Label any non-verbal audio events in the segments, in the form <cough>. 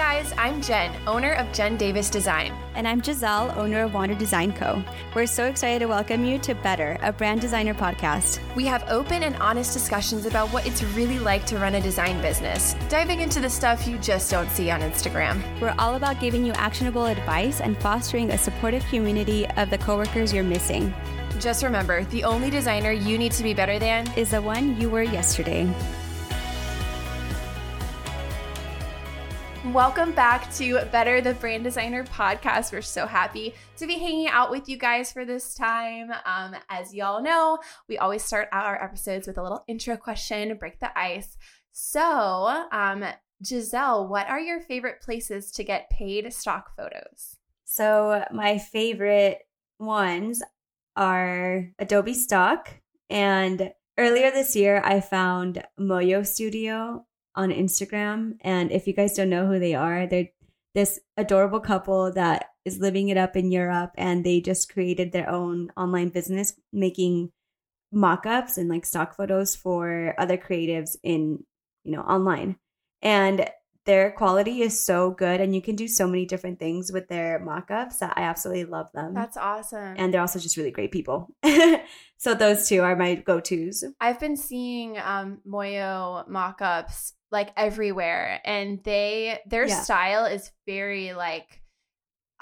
guys, I'm Jen, owner of Jen Davis Design. And I'm Giselle, owner of Wander Design Co. We're so excited to welcome you to Better, a brand designer podcast. We have open and honest discussions about what it's really like to run a design business, diving into the stuff you just don't see on Instagram. We're all about giving you actionable advice and fostering a supportive community of the coworkers you're missing. Just remember the only designer you need to be better than is the one you were yesterday. Welcome back to Better the Brand Designer podcast. We're so happy to be hanging out with you guys for this time. Um, as y'all know, we always start out our episodes with a little intro question, break the ice. So, um, Giselle, what are your favorite places to get paid stock photos? So, my favorite ones are Adobe Stock. And earlier this year, I found Moyo Studio on Instagram. And if you guys don't know who they are, they're this adorable couple that is living it up in Europe and they just created their own online business making mock-ups and like stock photos for other creatives in, you know, online. And their quality is so good and you can do so many different things with their mock-ups that I absolutely love them. That's awesome. And they're also just really great people. <laughs> so those two are my go-tos. I've been seeing um Moyo mock-ups like everywhere and they their yeah. style is very like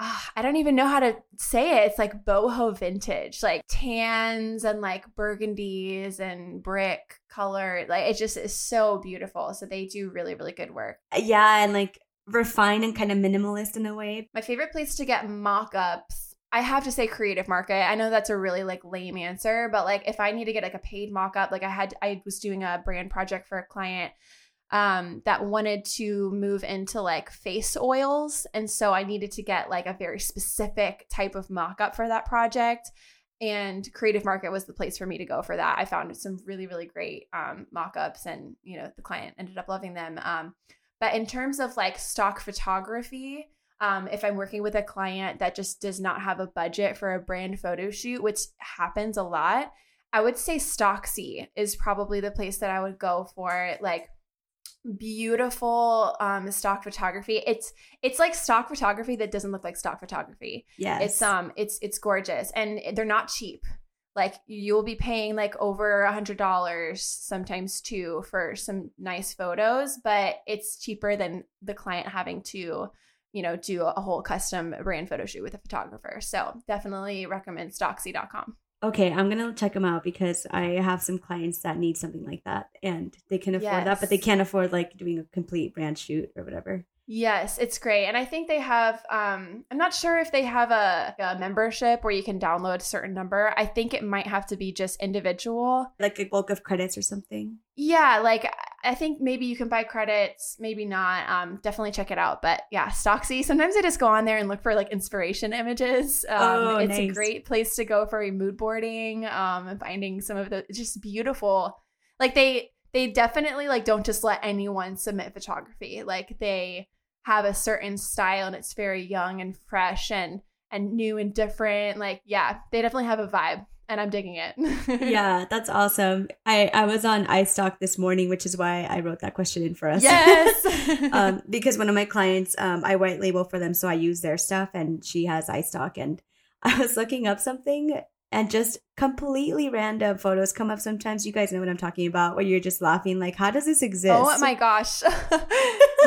uh, I don't even know how to say it. It's like boho vintage, like tans and like burgundies and brick color. Like it just is so beautiful. So they do really, really good work. Yeah, and like refined and kind of minimalist in a way. My favorite place to get mock-ups I have to say creative market. I know that's a really like lame answer, but like if I need to get like a paid mock up, like I had I was doing a brand project for a client um, that wanted to move into like face oils. And so I needed to get like a very specific type of mock up for that project. And Creative Market was the place for me to go for that. I found some really, really great um, mock ups, and you know, the client ended up loving them. Um, but in terms of like stock photography, um, if I'm working with a client that just does not have a budget for a brand photo shoot, which happens a lot, I would say Stocksy is probably the place that I would go for like beautiful um stock photography. It's it's like stock photography that doesn't look like stock photography. Yeah it's um it's it's gorgeous and they're not cheap. Like you'll be paying like over a hundred dollars sometimes too for some nice photos but it's cheaper than the client having to you know do a whole custom brand photo shoot with a photographer. So definitely recommend stocksy.com okay, I'm gonna check them out because I have some clients that need something like that, and they can afford yes. that, but they can't afford like doing a complete brand shoot or whatever. Yes, it's great. And I think they have um I'm not sure if they have a, a, membership where you can download a certain number. I think it might have to be just individual. Like a bulk of credits or something. Yeah, like I think maybe you can buy credits, maybe not. Um definitely check it out. But yeah, Stocksy. Sometimes I just go on there and look for like inspiration images. Um oh, it's nice. a great place to go for mood boarding, um and finding some of the just beautiful like they they definitely like don't just let anyone submit photography. Like they have a certain style and it's very young and fresh and and new and different. Like, yeah, they definitely have a vibe and I'm digging it. <laughs> yeah, that's awesome. I, I was on iStock this morning, which is why I wrote that question in for us. Yes. <laughs> um, because one of my clients, um, I white label for them, so I use their stuff, and she has iStock. And <laughs> I was looking up something, and just completely random photos come up sometimes. You guys know what I'm talking about, where you're just laughing, like, how does this exist? Oh my gosh.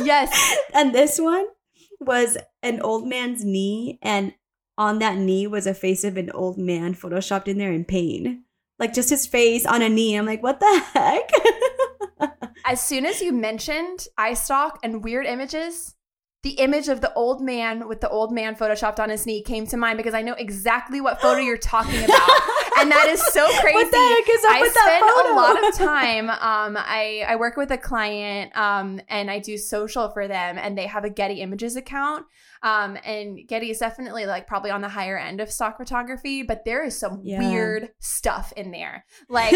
yes. and this one was an old man's knee, and on that knee was a face of an old man photoshopped in there in pain. Like just his face on a knee. I'm like, what the heck? <laughs> as soon as you mentioned iStock and weird images, the image of the old man with the old man photoshopped on his knee came to mind because I know exactly what photo you're talking about. <laughs> and that is so crazy. What the heck is up I with spend that photo? a lot of <laughs> time. Um, I, I work with a client um, and I do social for them, and they have a Getty Images account. Um, and Getty is definitely like probably on the higher end of stock photography, but there is some yeah. weird stuff in there. <laughs> Like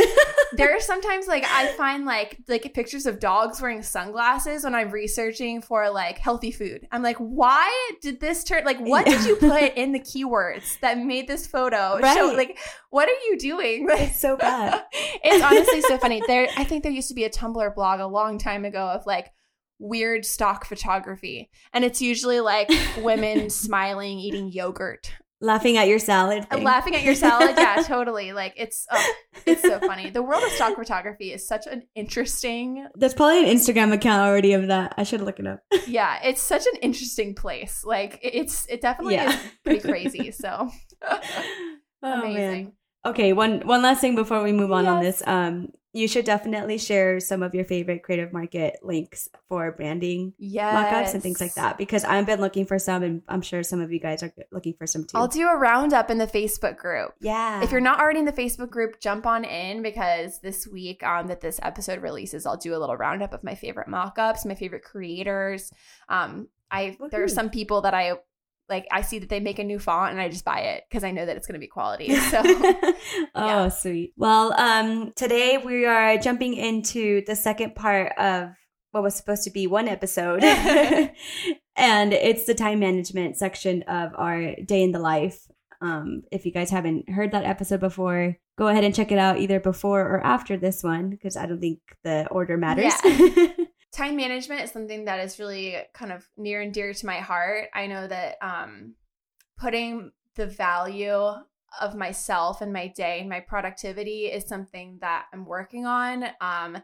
there are sometimes like I find like like pictures of dogs wearing sunglasses when I'm researching for like healthy food. I'm like, why did this turn like what did you put in the keywords that made this photo right. show like what are you doing? It's so bad. <laughs> it's honestly so funny. There I think there used to be a Tumblr blog a long time ago of like weird stock photography. And it's usually like women <laughs> smiling, eating yogurt. Laughing at your salad. Thing. Laughing at your salad. Yeah, <laughs> totally. Like it's oh, it's so funny. The world of stock photography is such an interesting There's probably an Instagram account already of that. I should look it up. <laughs> yeah, it's such an interesting place. Like it's it definitely yeah. is pretty crazy. So oh, amazing. Man. Okay, one one last thing before we move on yes. on this. Um, you should definitely share some of your favorite creative market links for branding yes. mockups and things like that because I've been looking for some and I'm sure some of you guys are looking for some too. I'll do a roundup in the Facebook group. Yeah. If you're not already in the Facebook group, jump on in because this week um, that this episode releases, I'll do a little roundup of my favorite mockups, my favorite creators. Um, I there are some people that I like I see that they make a new font and I just buy it because I know that it's going to be quality. <laughs> So, <laughs> oh, sweet. Well, um, today we are jumping into the second part of what was supposed to be one episode, <laughs> and it's the time management section of our day in the life. Um, if you guys haven't heard that episode before, go ahead and check it out either before or after this one because I don't think the order matters. Yeah time management is something that is really kind of near and dear to my heart. I know that um, putting the value of myself and my day and my productivity is something that I'm working on. Um,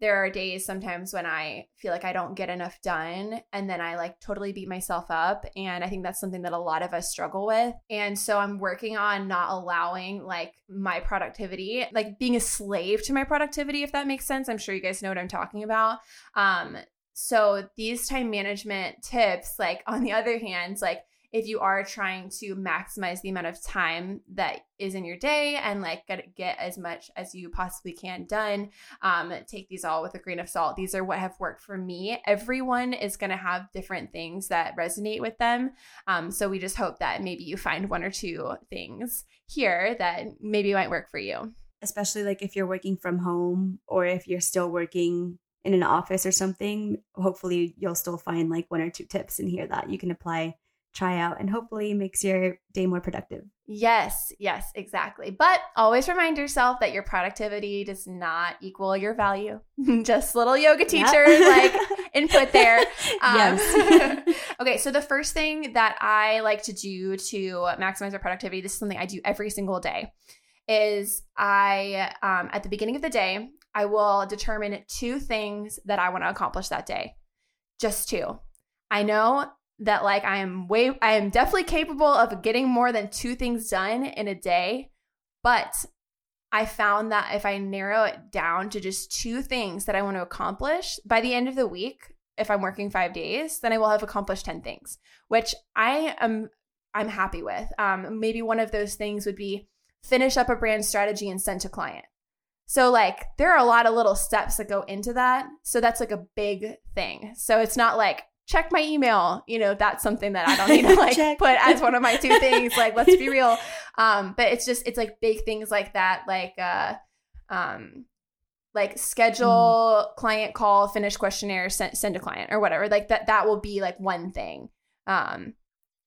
there are days sometimes when I feel like I don't get enough done and then I like totally beat myself up. And I think that's something that a lot of us struggle with. And so I'm working on not allowing like my productivity, like being a slave to my productivity, if that makes sense. I'm sure you guys know what I'm talking about. Um, so these time management tips, like on the other hand, like if you are trying to maximize the amount of time that is in your day and like get, get as much as you possibly can done um, take these all with a grain of salt. These are what have worked for me. Everyone is going to have different things that resonate with them. Um, so we just hope that maybe you find one or two things here that maybe might work for you. Especially like if you're working from home or if you're still working in an office or something hopefully you'll still find like one or two tips in here that you can apply try out and hopefully makes your day more productive. Yes, yes, exactly. But always remind yourself that your productivity does not equal your value. <laughs> Just little yoga teacher yep. like input there. <laughs> Um, yes. <laughs> okay, so the first thing that I like to do to maximize our productivity, this is something I do every single day, is I um, at the beginning of the day, I will determine two things that I want to accomplish that day. Just two. I know that like I am way I am definitely capable of getting more than two things done in a day, but I found that if I narrow it down to just two things that I want to accomplish by the end of the week, if I'm working 5 days, then I will have accomplished 10 things, which I am I'm happy with. Um maybe one of those things would be finish up a brand strategy and send to client. So like there are a lot of little steps that go into that. So that's like a big thing. So it's not like check my email. You know, that's something that I don't need to <laughs> like put as one of my two things. Like, let's be real. <laughs> Um, but it's just it's like big things like that, like uh um like schedule mm. client call, finish questionnaire, send send a client or whatever. Like that that will be like one thing. Um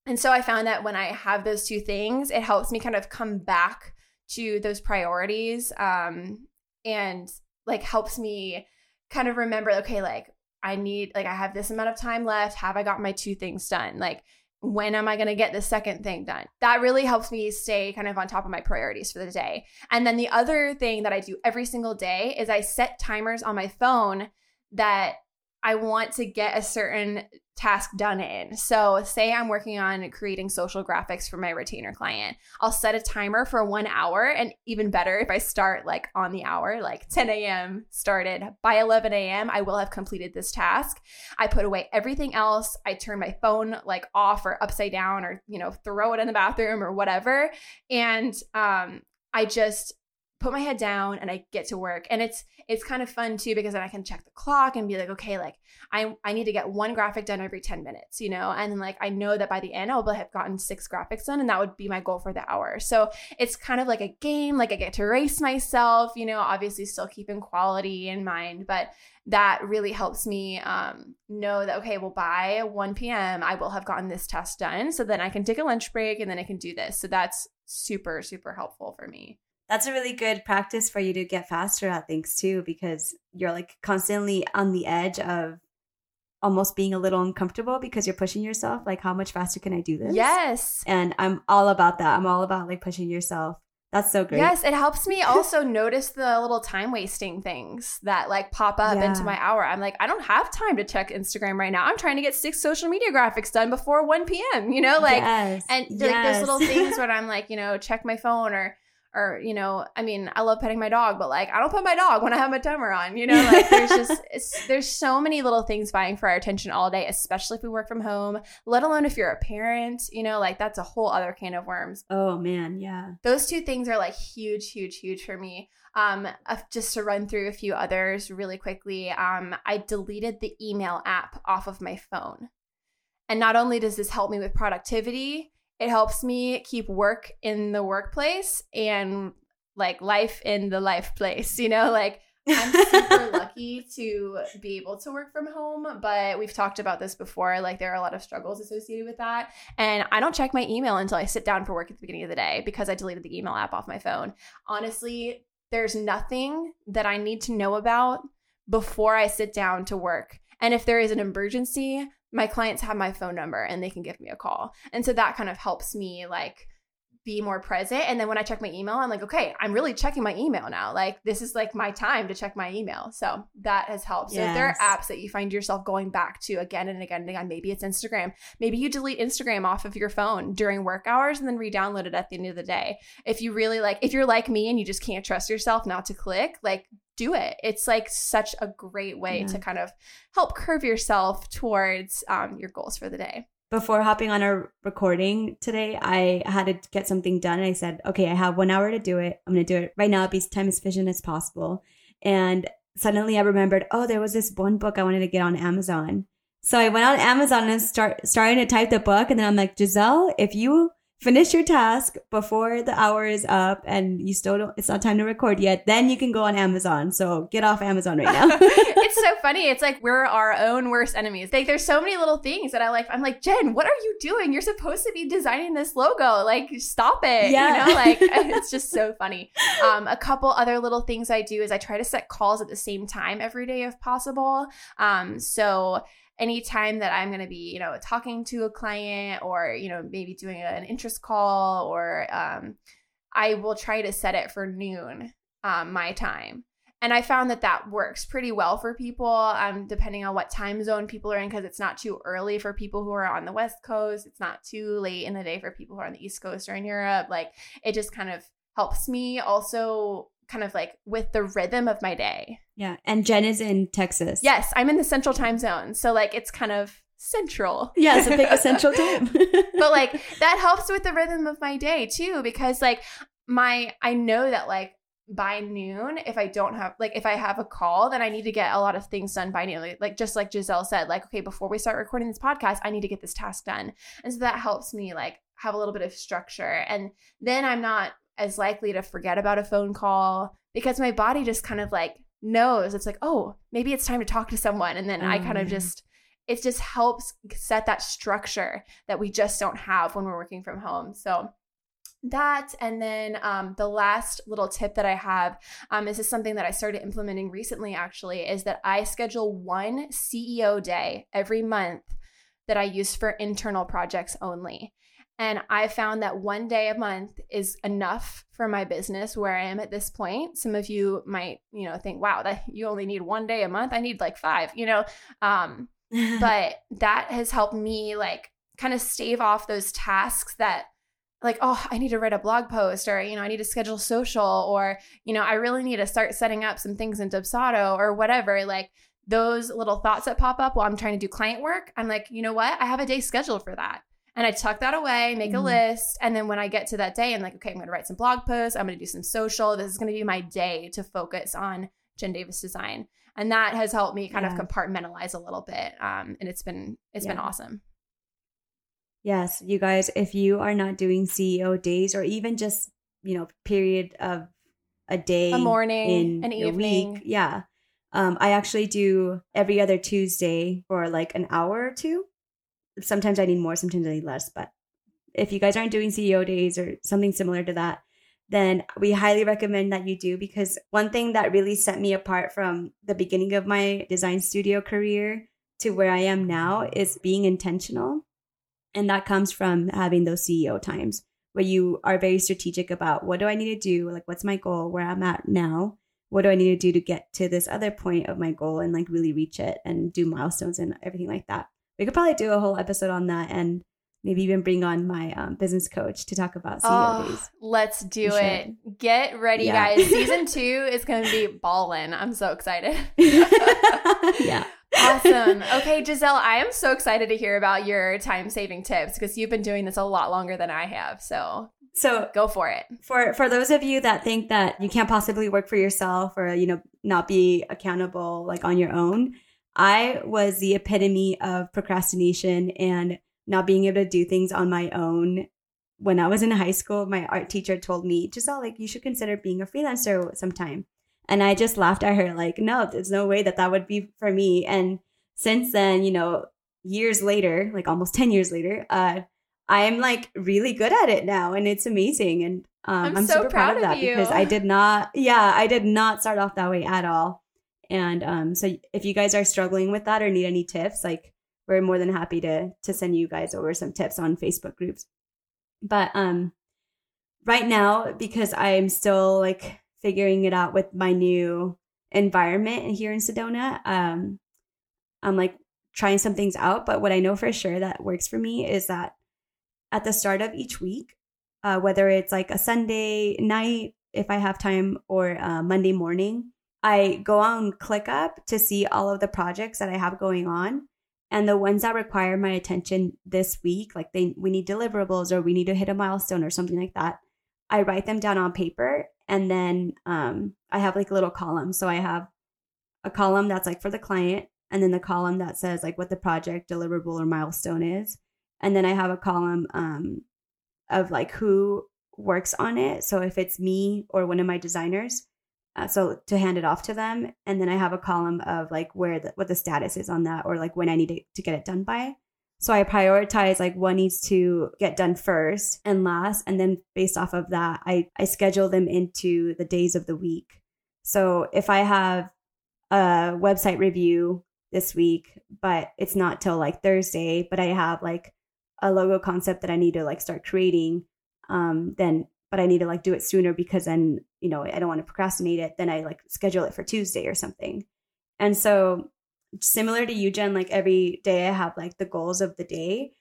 and so I found that when I have those two things, it helps me kind of come back to those priorities um and like helps me kind of remember okay like I need, like, I have this amount of time left. Have I got my two things done? Like, when am I going to get the second thing done? That really helps me stay kind of on top of my priorities for the day. And then the other thing that I do every single day is I set timers on my phone that I want to get a certain task done in. So, say I'm working on creating social graphics for my retainer client. I'll set a timer for one hour, and even better if I start like on the hour, like 10 a.m. started by 11 a.m., I will have completed this task. I put away everything else. I turn my phone like off or upside down or, you know, throw it in the bathroom or whatever. And um, I just put my head down and I get to work. And it's it's kind of fun too because then I can check the clock and be like, okay, like I I need to get one graphic done every 10 minutes, you know? And like I know that by the end I'll have gotten six graphics done and that would be my goal for the hour. So it's kind of like a game, like I get to race myself, you know, obviously still keeping quality in mind, but that really helps me um, know that okay well by 1 p.m i will have gotten this test done so then i can take a lunch break and then i can do this so that's super super helpful for me that's a really good practice for you to get faster at things too because you're like constantly on the edge of almost being a little uncomfortable because you're pushing yourself. Like, how much faster can I do this? Yes. And I'm all about that. I'm all about like pushing yourself. That's so great. Yes, it helps me <laughs> also notice the little time wasting things that like pop up Yeah. into my hour. I'm like, I don't have time to check Instagram right now. I'm trying to get six social media graphics done before 1 p.m. You know, like yes. and like those little <laughs> things when I'm like, you know, check my phone or or you know, I mean, I love petting my dog, but like I don't put my dog when I have my timer on. You <laughs> know, like there's just it's, there's so many little things vying for our attention all day, especially if we work from home. Let alone if you're a parent. You know, like that's a whole other can of worms. oh man, yeah. Those two things are like huge, huge, huge for me. Um, uh, just to run through a few others really quickly. Um, I deleted the email app off of my phone. And not only does this help me with productivity, it helps me keep work in the workplace and like life in the life place, you know, like I'm super <laughs> lucky to be able to work from home, but we've talked about this before. Like, there are a lot of struggles associated with that. And I don't check my email until I sit down for work at the beginning of the day because I deleted the email app off my phone. Honestly, there's nothing that I need to know about before I sit down to work. And if there is an emergency, my clients have my phone number and they can give me a call. And so that kind of helps me like be more present. And then when I check my email, I'm like, okay, I'm really checking my email now. Like this is like my time to check my email. So that has helped. So if there are apps that you find yourself going back to again and again and again, maybe it's Instagram. Maybe you delete Instagram off of your phone during work hours and then re-download it at the end of the day. If you really like, if you're like me and you just can't trust yourself not to click, like do it. It's like such a great way Yeah. to kind of help curve yourself towards um, your goals for the day. Before hopping on our recording today, I had to get something done. And I said, okay, I have one hour to do it. I'm going to do it right now, It be as time efficient as possible. And suddenly I remembered, oh, there was this one book I wanted to get on Amazon. So I went on Amazon and start starting to type the book. And then I'm like, Giselle, if you finish your task before the hour is up and you still don't, it's not time to record yet, then you can go on Amazon. So get off Amazon right now. <laughs> <laughs> it's so funny. It's like we're our own worst enemies. Like there's so many little things that I like. I'm like, Jen, what are you doing? You're supposed to be designing this logo. Like, stop it. Yeah. You know, like <laughs> it's just so funny. Um, a couple other little things I do is I try to set calls at the same time every day if possible. Um, so anytime that I'm going to be, you know, talking to a client or, you know, maybe doing an interest call or um, I will try to set it for noon um, my time. And I found that that works pretty well for people, um, depending on what time zone people are in, because it's not too early for people who are on the West Coast. It's not too late in the day for people who are on the East Coast or in Europe. Like it just kind of helps me also kind of like with the rhythm of my day. yeah. And Jen is in Texas. Yes, I'm in the central time zone. So like it's kind of central. Yeah, pick a <laughs> central time. <laughs> but like that helps with the rhythm of my day too because like my I know that like by noon if I don't have like if I have a call then I need to get a lot of things done by noon like just like Giselle said like okay before we start recording this podcast I need to get this task done and so that helps me like have a little bit of structure and then I'm not as likely to forget about a phone call because my body just kind of like knows. It's like oh maybe it's time to talk to someone. And then I Oh, kind of just it just helps set that structure that we just don't have when we're working from home. So that and then um, the last little tip that i have um, this is something that i started implementing recently actually is that i schedule one ceo day every month that i use for internal projects only and i found that one day a month is enough for my business where i am at this point. Some of you might you know think wow that you only need one day a month? I need like five you know? Um, <laughs> but that has helped me like kind of stave off those tasks that like oh i need to write a blog post or you know i need to schedule social or you know i really need to start setting up some things in dubsado or whatever. Like those little thoughts that pop up while i'm trying to do client work i'm like you know what? I have a day scheduled for that and i tuck that away make a Mhm. list and then when i get to that day i'm like okay i'm going to write some blog posts i'm going to do some social this is going to be my day to focus on jen davis design and that has helped me kind Yeah. of compartmentalize a little bit um, and it's been it's been awesome Yes, you guys, if you are not doing CEO days or even just, you know, period of a day a morning in an evening week, yeah. Um, I actually do every other Tuesday for like an hour or two. Sometimes I need more, sometimes I need less. But if you guys aren't doing CEO days or something similar to that, then we highly recommend that you do because one thing that really set me apart from the beginning of my design studio career to where I am now is being intentional. And that comes from having those CEO times where you are very strategic about what do I need to do? Like, what's my goal where I'm at now? What do I need to do to get to this other point of my goal and like really reach it and do milestones and everything like that? We could probably do a whole episode on that and maybe even bring on my um, business coach to talk about CEO oh, days. Let's do it. Get ready, yeah. guys. Season <laughs> two is going to be ballin'. I'm so excited. <laughs> yeah. Awesome. <laughs> Okay, Giselle, I am so excited to hear about your time saving tips because you've been doing this a lot longer than I have. So so go for it. For for those of you that think that you can't possibly work for yourself or you know not be accountable like on your own, I was the epitome of procrastination and not being able to do things on my own. When I was in high school, my art teacher told me, Giselle, like you should consider being a freelancer sometime. And I just laughed at her, like, no, there's no way that that would be for me. And since then, you know, years later, like almost 10 years later, uh, I am like really good at it now and it's amazing. And um, I'm, I'm so super proud, proud of that because I did not, yeah, I did not start off that way at all. And um, so if you guys are struggling with that or need any tips, like we're more than happy to to send you guys over some tips on Facebook groups. But um right now because I'm still like figuring it out with my new environment here in Sedona, um I'm like trying some things out, but what I know for sure that works for me is that at the start of each week, uh, whether it's like a Sunday night if I have time or uh, Monday morning, I go on ClickUp to see all of the projects that I have going on. And the ones that require my attention this week like they we need deliverables or we need to hit a milestone or something like that i write them down on paper. And then um, i have like a little column so i have a column that's like for the client and then the column that says like what the project deliverable or milestone is. And then i have a column um, of like who works on it. So if it's me or one of my designers uh, so to hand it off to them. And then i have a column of like where the, what the status is on that or like when i need to, to get it done by. So i prioritize like what needs to get done first and last. And then based off of that i i schedule them into the days of the week. So if i have a website review this week but it's not till like thursday but i have like a logo concept that i need to like start creating um then but I need to like do it sooner because then, you know, I don't want to procrastinate it. Then I like schedule it for Tuesday or something. And so, similar to you, Jen, like every day I have like the goals of the day.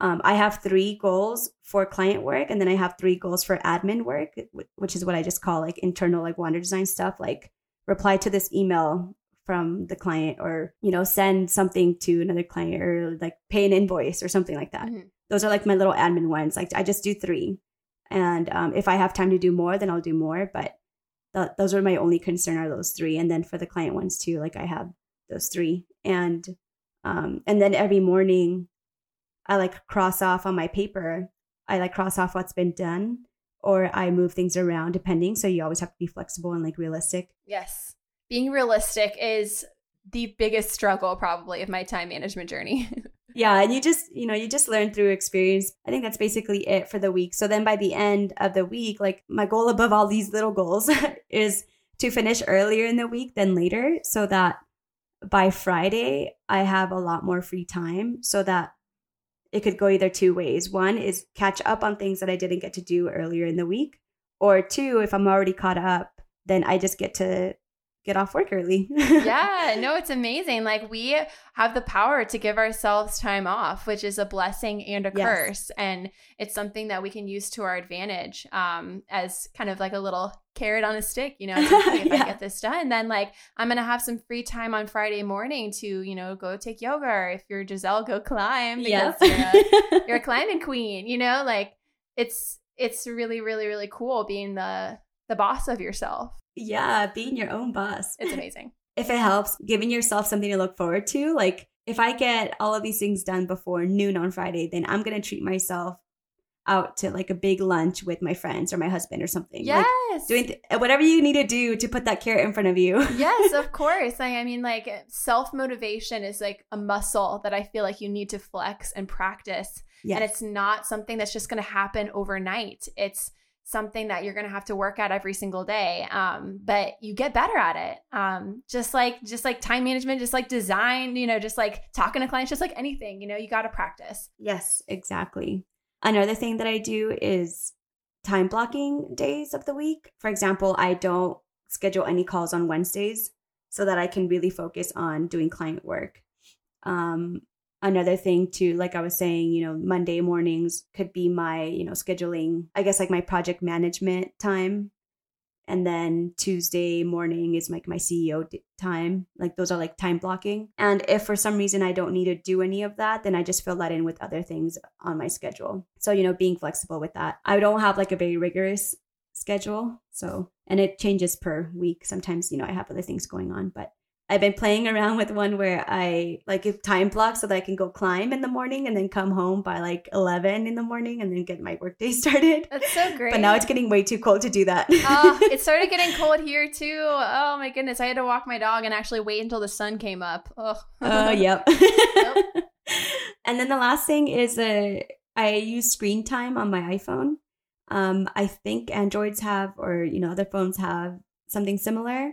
Um, I have three goals for client work, and then I have three goals for admin work, which is what I just call like internal, like wander design stuff, like reply to this email from the client or you know send something to another client or like pay an invoice or something like that mm-hmm. those are like my little admin ones like i just do three and um, if I have time to do more, then I'll do more. But th- those are my only concern are those three. And then for the client ones too, like I have those three. And um, and then every morning, I like cross off on my paper. I like cross off what's been done, or I move things around depending. So you always have to be flexible and like realistic. Yes, being realistic is the biggest struggle probably of my time management journey. <laughs> yeah and you just you know you just learn through experience. I think that's basically it for the week. So then by the end of the week like my goal above all these little goals <laughs> is to finish earlier in the week than later so that by friday i have a lot more free time so that it could go either two ways. One is catch up on things that i didn't get to do earlier in the week or two if i'm already caught up then i just get to get off work early. <laughs> yeah, no, it's amazing. Like we have the power to give ourselves time off, which is a blessing and a yes. curse, and it's something that we can use to our advantage um, as kind of like a little carrot on a stick. You know, <laughs> if yeah. I get this done, then like I'm gonna have some free time on Friday morning to you know go take yoga. Or if you're Giselle, go climb because you're, a, <laughs> you're a climbing queen. You know, like it's it's really really really cool being the the boss of yourself. Yeah, being your own boss. It's amazing. if it helps, giving yourself something to look forward to, like if I get all of these things done before noon on Friday, then I'm going to treat myself out to like a big lunch with my friends or my husband or something. Yes. Like doing th- uh, whatever you need to do to put that carrot in front of you. <laughs> yes, of course. Like, I mean, like self motivation is like a muscle that I feel like you need to flex and practice. Yes. And it's not something that's just going to happen overnight. It's something that you're going to have to work at every single day um, but you get better at it. Um, just like just like time management just like design you know just like talking to clients just like anything you know you got to practice. Yes exactly. Another thing that i do is time blocking days of the week. For example i don't schedule any calls on wednesdays so that i can really focus on doing client work. Um, another thing too like i was saying you know monday mornings could be my you know scheduling i guess like my project management time. And then tuesday morning is like my ceo time. Like those are like time blocking. And if for some reason i don't need to do any of that then i just fill that in with other things on my schedule. So you know being flexible with that. I don't have like a very rigorous schedule so and it changes per week. Sometimes you know i have other things going on but I've been playing around with one where I like time block so that I can go climb in the morning and then come home by like 11 in the morning and then get my workday <laughs> started. That's so great. But now it's getting way too cold to do that. uh, <laughs> it started getting cold here too. Oh my goodness. I had to walk my dog and actually wait until the sun came up. Oh, uh, <laughs> yep. yep. and then the last thing is uh, I use screen time on my iPhone. Um, I think Androids have, or you know, other phones have something similar.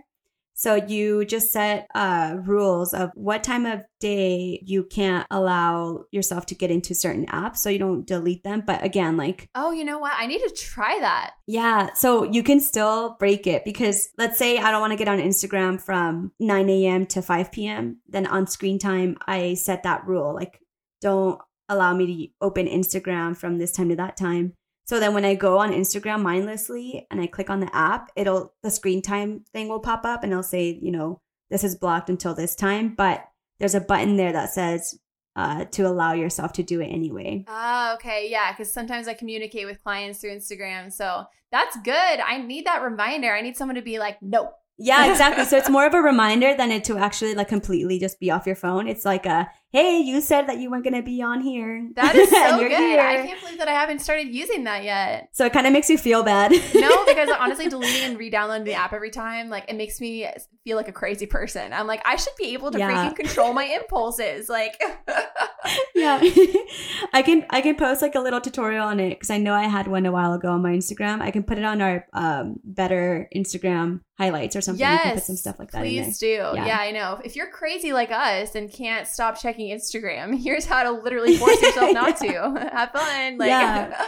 So you just set uh, rules of what time of day you can't allow yourself to get into certain apps so you don't delete them. But again, like, oh, you know what? I need to try that. Yeah. So you can still break it because let's say I don't want to get on Instagram from 9 a.m. to 5 p.m. Then on screen time, I set that rule like, don't allow me to open Instagram from this time to that time. So then when I go on Instagram mindlessly and I click on the app, it'll the screen time thing will pop up and it'll say, you know, this is blocked until this time, but there's a button there that says uh, to allow yourself to do it anyway. Ah, okay. Yeah. Cause sometimes I communicate with clients through Instagram. So that's good. I need that reminder. I need someone to be like, no. Yeah, exactly. so it's <laughs> more of a reminder than it to actually like completely just be off your phone. It's like a, hey, you said that you weren't going to be on here. That is <laughs> so good. Here. I can't believe that I haven't started using that yet. So it kind of makes you feel bad. no, <laughs> because honestly, deleting and re-downloading the app every time, like it makes me feel like a crazy person. I'm like, I should be able to yeah. freaking control my impulses. Like, <laughs> yeah, I can I can post like a little tutorial on it because I know I had one a while ago on my Instagram. I can put it on our um, better Instagram highlights or something. Yes, you can put some stuff like that. Please do. Yeah. yeah, I know. If you're crazy like us and can't stop checking Instagram, <laughs> here's how to literally force yourself not to. <laughs> Have fun. Like yeah.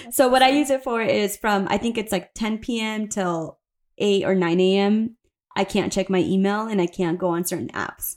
<laughs> so what I use it for is from I think it's like 10 p.m. till 8 or 9 a.m. I can't check my email and I can't go on certain apps.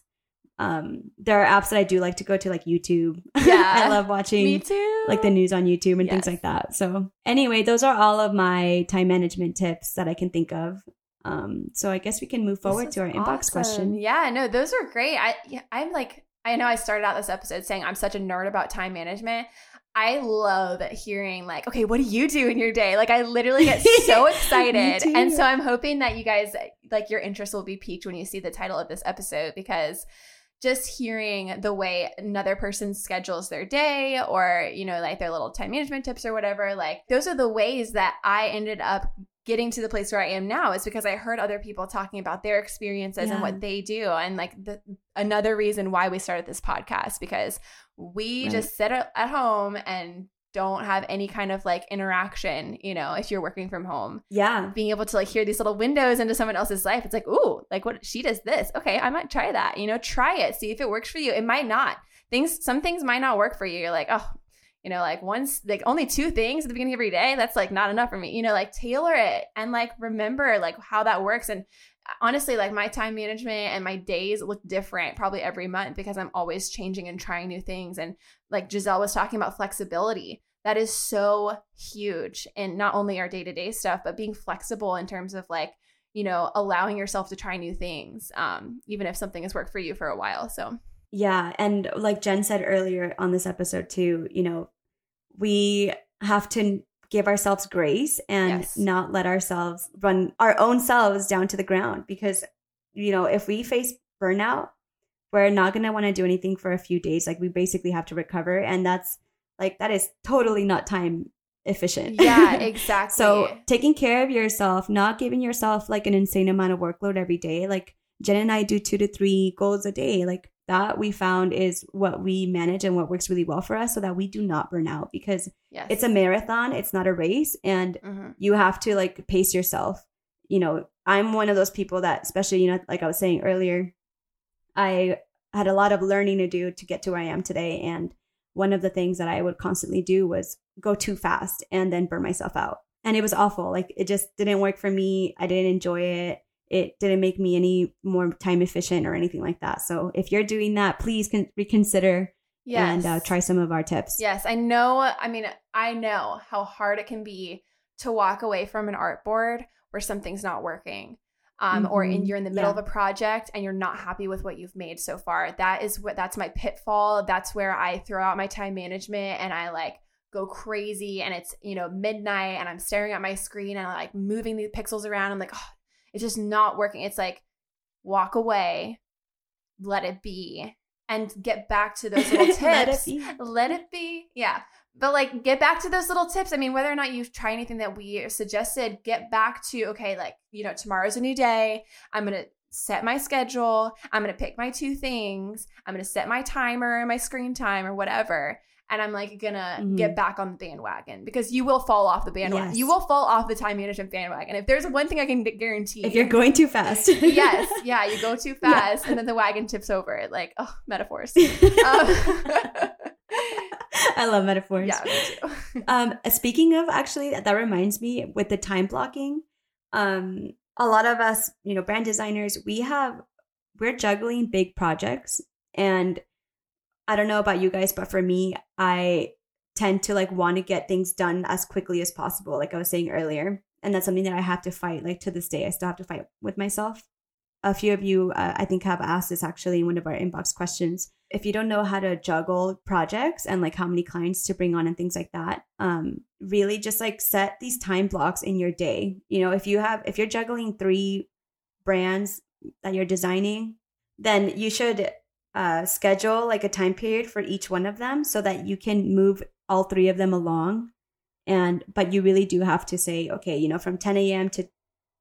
Um, there are apps that I do like to go to, like YouTube. Yeah, I love watching. Me too. Like the news on YouTube and yes. things like that. So anyway, those are all of my time management tips that I can think of. Um, so I guess we can move forward to our awesome. inbox question. Yeah, no, those are great. I I'm like I know I started out this episode saying I'm such a nerd about time management. I love hearing like, okay, what do you do in your day? Like I literally get <laughs> so excited. and so I'm hoping that you guys like your interest will be piqued when you see the title of this episode because just hearing the way another person schedules their day or you know like their little time management tips or whatever like those are the ways that i ended up getting to the place where i am now is because i heard other people talking about their experiences yeah. and what they do and like the, another reason why we started this podcast because we right. just sit at home and don't have any kind of like interaction, you know, if you're working from home. Yeah. Being able to like hear these little windows into someone else's life. It's like, ooh, like what she does this. Okay, I might try that. You know, try it. See if it works for you. It might not. Things some things might not work for you. You're like, oh, you know, like once like only two things at the beginning of every day, that's like not enough for me. You know, like tailor it and like remember like how that works. And honestly like my time management and my days look different probably every month because I'm always changing and trying new things and like Giselle was talking about flexibility that is so huge in not only our day-to-day stuff but being flexible in terms of like you know allowing yourself to try new things um even if something has worked for you for a while so yeah and like Jen said earlier on this episode too you know we have to give ourselves grace and yes. not let ourselves run our own selves down to the ground because you know if we face burnout we're not going to want to do anything for a few days like we basically have to recover and that's like that is totally not time efficient yeah <laughs> exactly so taking care of yourself not giving yourself like an insane amount of workload every day like jen and i do two to three goals a day like that we found is what we manage and what works really well for us so that we do not burn out because Yes. it's a marathon, it's not a race. And Mhm. you have to like pace yourself. You know, I'm one of those people that, especially, you know, like I was saying earlier, I had a lot of learning to do to get to where I am today. And one of the things that I would constantly do was go too fast and then burn myself out. And it was awful. Like it just didn't work for me. I didn't enjoy it. It didn't make me any more time efficient or anything like that. So if you're doing that, please con- reconsider Yes. and uh, try some of our tips. Yes, I know. I mean, I know how hard it can be to walk away from an art board where something's not working. Um, or in, Mhm. you're in the middle Yeah. of a project and you're not happy with what you've made so far. That is what that's my pitfall. That's where I throw out my time management and I like go crazy and it's you know midnight and I'm staring at my screen and I'm like moving these pixels around. I'm like, oh, it's just not working. It's like walk away, let it be, and get back to those little tips <laughs> Let it be. let it be. Yeah. But like get back to those little tips. I mean, whether or not you try anything that we suggested, get back to okay, like, you know, tomorrow's a new day. I'm gonna set my schedule. I'm gonna pick my two things. I'm gonna set my timer and my screen time or whatever. And I'm like gonna Mhm. get back on the bandwagon because you will fall off the bandwagon. Yes. You will fall off the time management bandwagon. If there's one thing I can guarantee, If you're going too fast. <laughs> yes, <laughs> yeah, you go too Yeah. fast and then the wagon tips over. Like, oh, metaphors. <laughs> Um, I love metaphors. yeah, me too. Um, speaking of actually, that reminds me with the time blocking. Um, a lot of us, you know, brand designers, we have we're juggling big projects, and I don't know about you guys, but for me, I tend to like want to get things done as quickly as possible, like I was saying earlier, and that's something that I have to fight. Like to this day, I still have to fight with myself. A few of you, uh, I think, have asked this actually in one of our inbox questions if you don't know how to juggle projects and like how many clients to bring on and things like that um really just like set these time blocks in your day you know if you have if you're juggling three brands that you're designing then you should uh schedule like a time period for each one of them so that you can move all three of them along. And but you really do have to say okay you know from 10 a.m to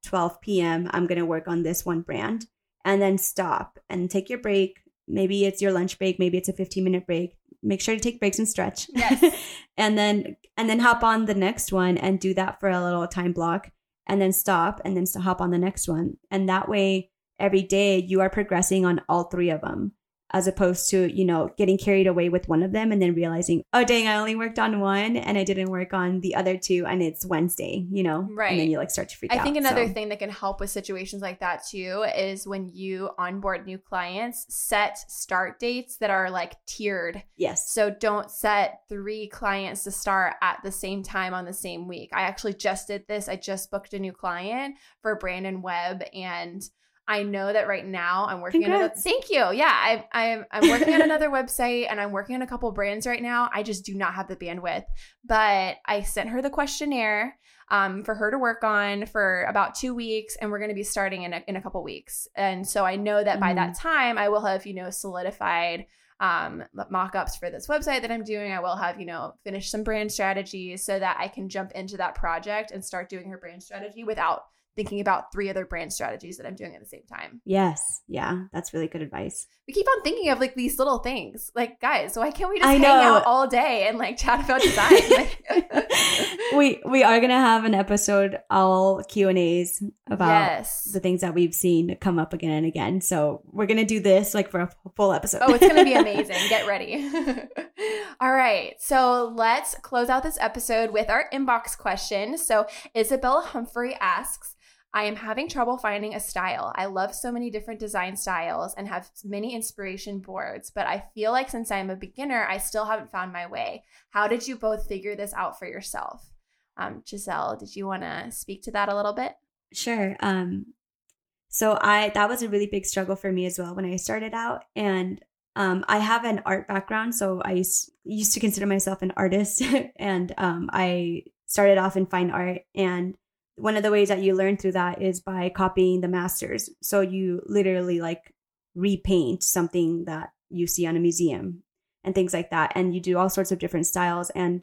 12 p.m i'm going to work on this one brand and then stop and take your break. Maybe it's your lunch break maybe it's a 15 minute break. Make sure to take breaks and stretch. Yes. <laughs> and then and then hop on the next one and do that for a little time block and then stop and then hop on the next one. And that way every day you are progressing on all three of them as opposed to you know getting carried away with one of them and then realizing oh dang i only worked on one and i didn't work on the other two and it's wednesday you know Right. and then you like start to freak I out I think another so. thing that can help with situations like that too is when you onboard new clients, set start dates that are like tiered. yes So don't set three clients to start at the same time on the same week. I actually just did this. I just booked a new client for Brandon Webb and I know that right now I'm working on another. Congrats. Thank you. Yeah, I, I'm I'm working on another <laughs> website and I'm working on a couple brands right now. I just do not have the bandwidth, but I sent her the questionnaire um, for her to work on for about two weeks, and we're going to be starting in a, in a couple weeks. And so I know that by that time I will have you know solidified um, mock-ups for this website that I'm doing. I will have, you know, finished some brand strategies so that I can jump into that project and start doing her brand strategy without thinking about three other brand strategies that I'm doing at the same time. yes yeah that's really good advice We keep on thinking of like these little things. Like, guys, why can't we just I hang know. out all day and like chat about design? <laughs> <laughs> We we are gonna have an episode all Q and A's about yes. the things that we've seen come up again and again. So we're gonna do this like for a full episode. Oh, it's going to be <laughs> amazing. Get ready. All right. So let's close out this episode with our inbox question. So Isabella Humphrey asks, I am having trouble finding a style. I love so many different design styles and have many inspiration boards, but I feel like since I'm a beginner, I still haven't found my way. How did you both figure this out for yourself? Um, Giselle, did you want to speak to that a little bit? Sure. Um, so I that was a really big struggle for me as well when I started out, and um, I have an art background, so I used, used to consider myself an artist, <laughs> and um, I started off in fine art, and one of the ways that you learn through that is by copying the masters. So you literally like repaint something that you see on a museum and things like that, and you do all sorts of different styles, and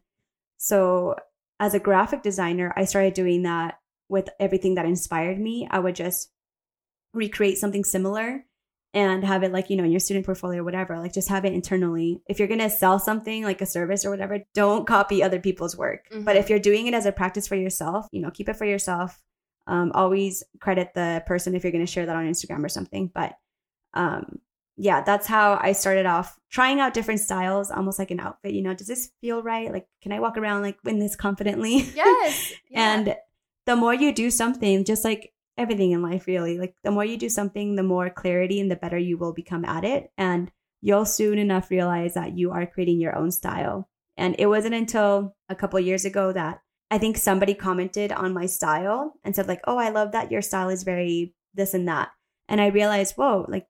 so as a graphic designer, I started doing that with everything that inspired me. I would just recreate something similar and have it like, you know, in your student portfolio or whatever. Like just have it internally. If you're going to sell something like a service or whatever, don't copy other people's work. Mm-hmm. But if you're doing it as a practice for yourself, you know, keep it for yourself. Um, always credit the person if you're going to share that on Instagram or something. But um, yeah, that's how I started off trying out different styles, almost like an outfit. You know, does this feel right? Like, can I walk around like in this confidently? <laughs> Yes. Yeah. and the more you do something, just like everything in life, really, like the more you do something, the more clarity and the better you will become at it. And you'll soon enough realize that you are creating your own style. And it wasn't until a couple years ago that I think somebody commented on my style and said, like, oh, I love that your style is very this and that. And I realized, whoa, like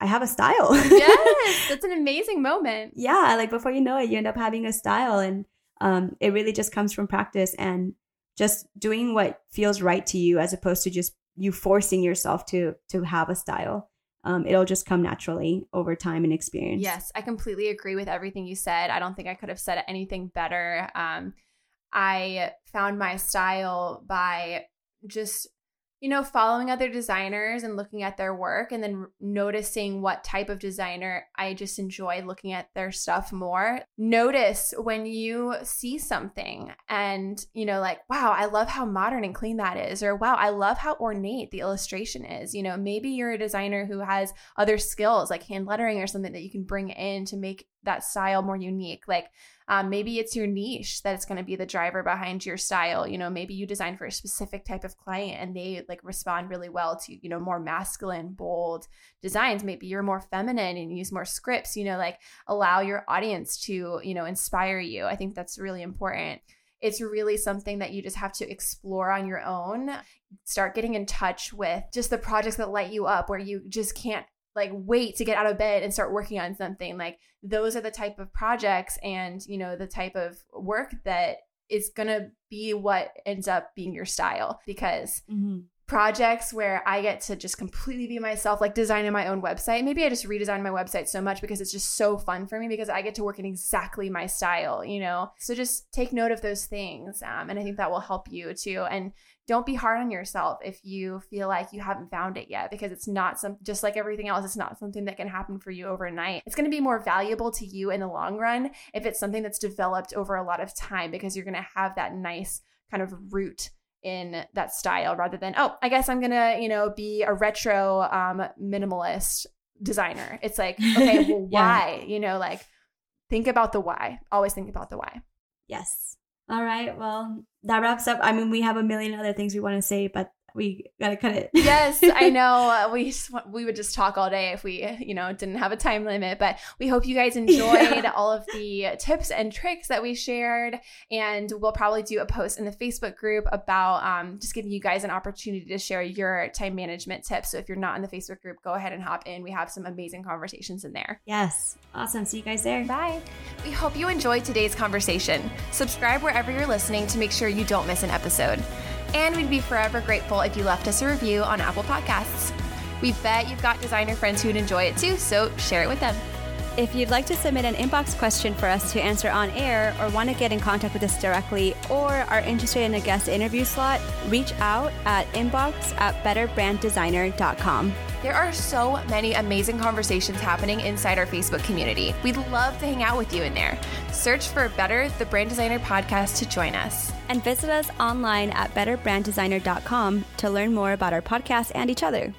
I have a style. yes, <laughs> that's an amazing moment. Yeah, like before you know it, you end up having a style, and um, it really just comes from practice and just doing what feels right to you, as opposed to just you forcing yourself to to have a style. Um, it'll just come naturally over time and experience. Yes, I completely agree with everything you said. I don't think I could have said anything better. Um, I found my style by just you know, following other designers and looking at their work and then noticing what type of designer I just enjoy looking at their stuff more. Notice when you see something and, you know, like, wow, I love how modern and clean that is, or wow, I love how ornate the illustration is. You know, maybe you're a designer who has other skills like hand lettering or something that you can bring in to make that style more unique. Like um, maybe it's your niche that it's going to be the driver behind your style. You know, maybe you design for a specific type of client and they like respond really well to, you know, more masculine, bold designs. Maybe you're more feminine and use more scripts, you know, like allow your audience to, you know, inspire you. I think that's really important it's really something that you just have to explore on your own. Start getting in touch with just the projects that light you up where you just can't like wait to get out of bed and start working on something like those are the type of projects and you know the type of work that is going to be what ends up being your style because mm-hmm. projects where I get to just completely be myself, like designing my own website. Maybe I just redesign my website so much because it's just so fun for me because I get to work in exactly my style, you know? So just take note of those things. Um, and I think that will help you too. And don't be hard on yourself if you feel like you haven't found it yet because it's not some just like everything else it's not something that can happen for you overnight. It's going to be more valuable to you in the long run if it's something that's developed over a lot of time because you're going to have that nice kind of root in that style rather than oh i guess i'm going to you know be a retro um minimalist designer. It's like <laughs> okay well why? Yeah. you know like think about the why. Always think about the why. Yes all right well that wraps up. I mean, we have a million other things we want to say, but we gotta cut it. yes, <laughs> I know. We we would just talk all day if we, you know, didn't have a time limit. But we hope you guys enjoyed yeah. all of the tips and tricks that we shared, and we'll probably do a post in the Facebook group about um, just giving you guys an opportunity to share your time management tips. So if you're not in the Facebook group, go ahead and hop in. We have some amazing conversations in there. Yes, awesome. See you guys there. Bye. We hope you enjoyed today's conversation. Subscribe wherever you're listening to make sure you don't miss an episode. And we'd be forever grateful if you left us a review on Apple Podcasts. We bet you've got designer friends who'd enjoy it too, so share it with them. If you'd like to submit an inbox question for us to answer on air or want to get in contact with us directly or are interested in a guest interview slot, reach out at inbox at betterbranddesigner.com. There are so many amazing conversations happening inside our Facebook community. We'd love to hang out with you in there. Search for Better the Brand Designer podcast to join us. And visit us online at betterbranddesigner.com to learn more about our podcast and each other.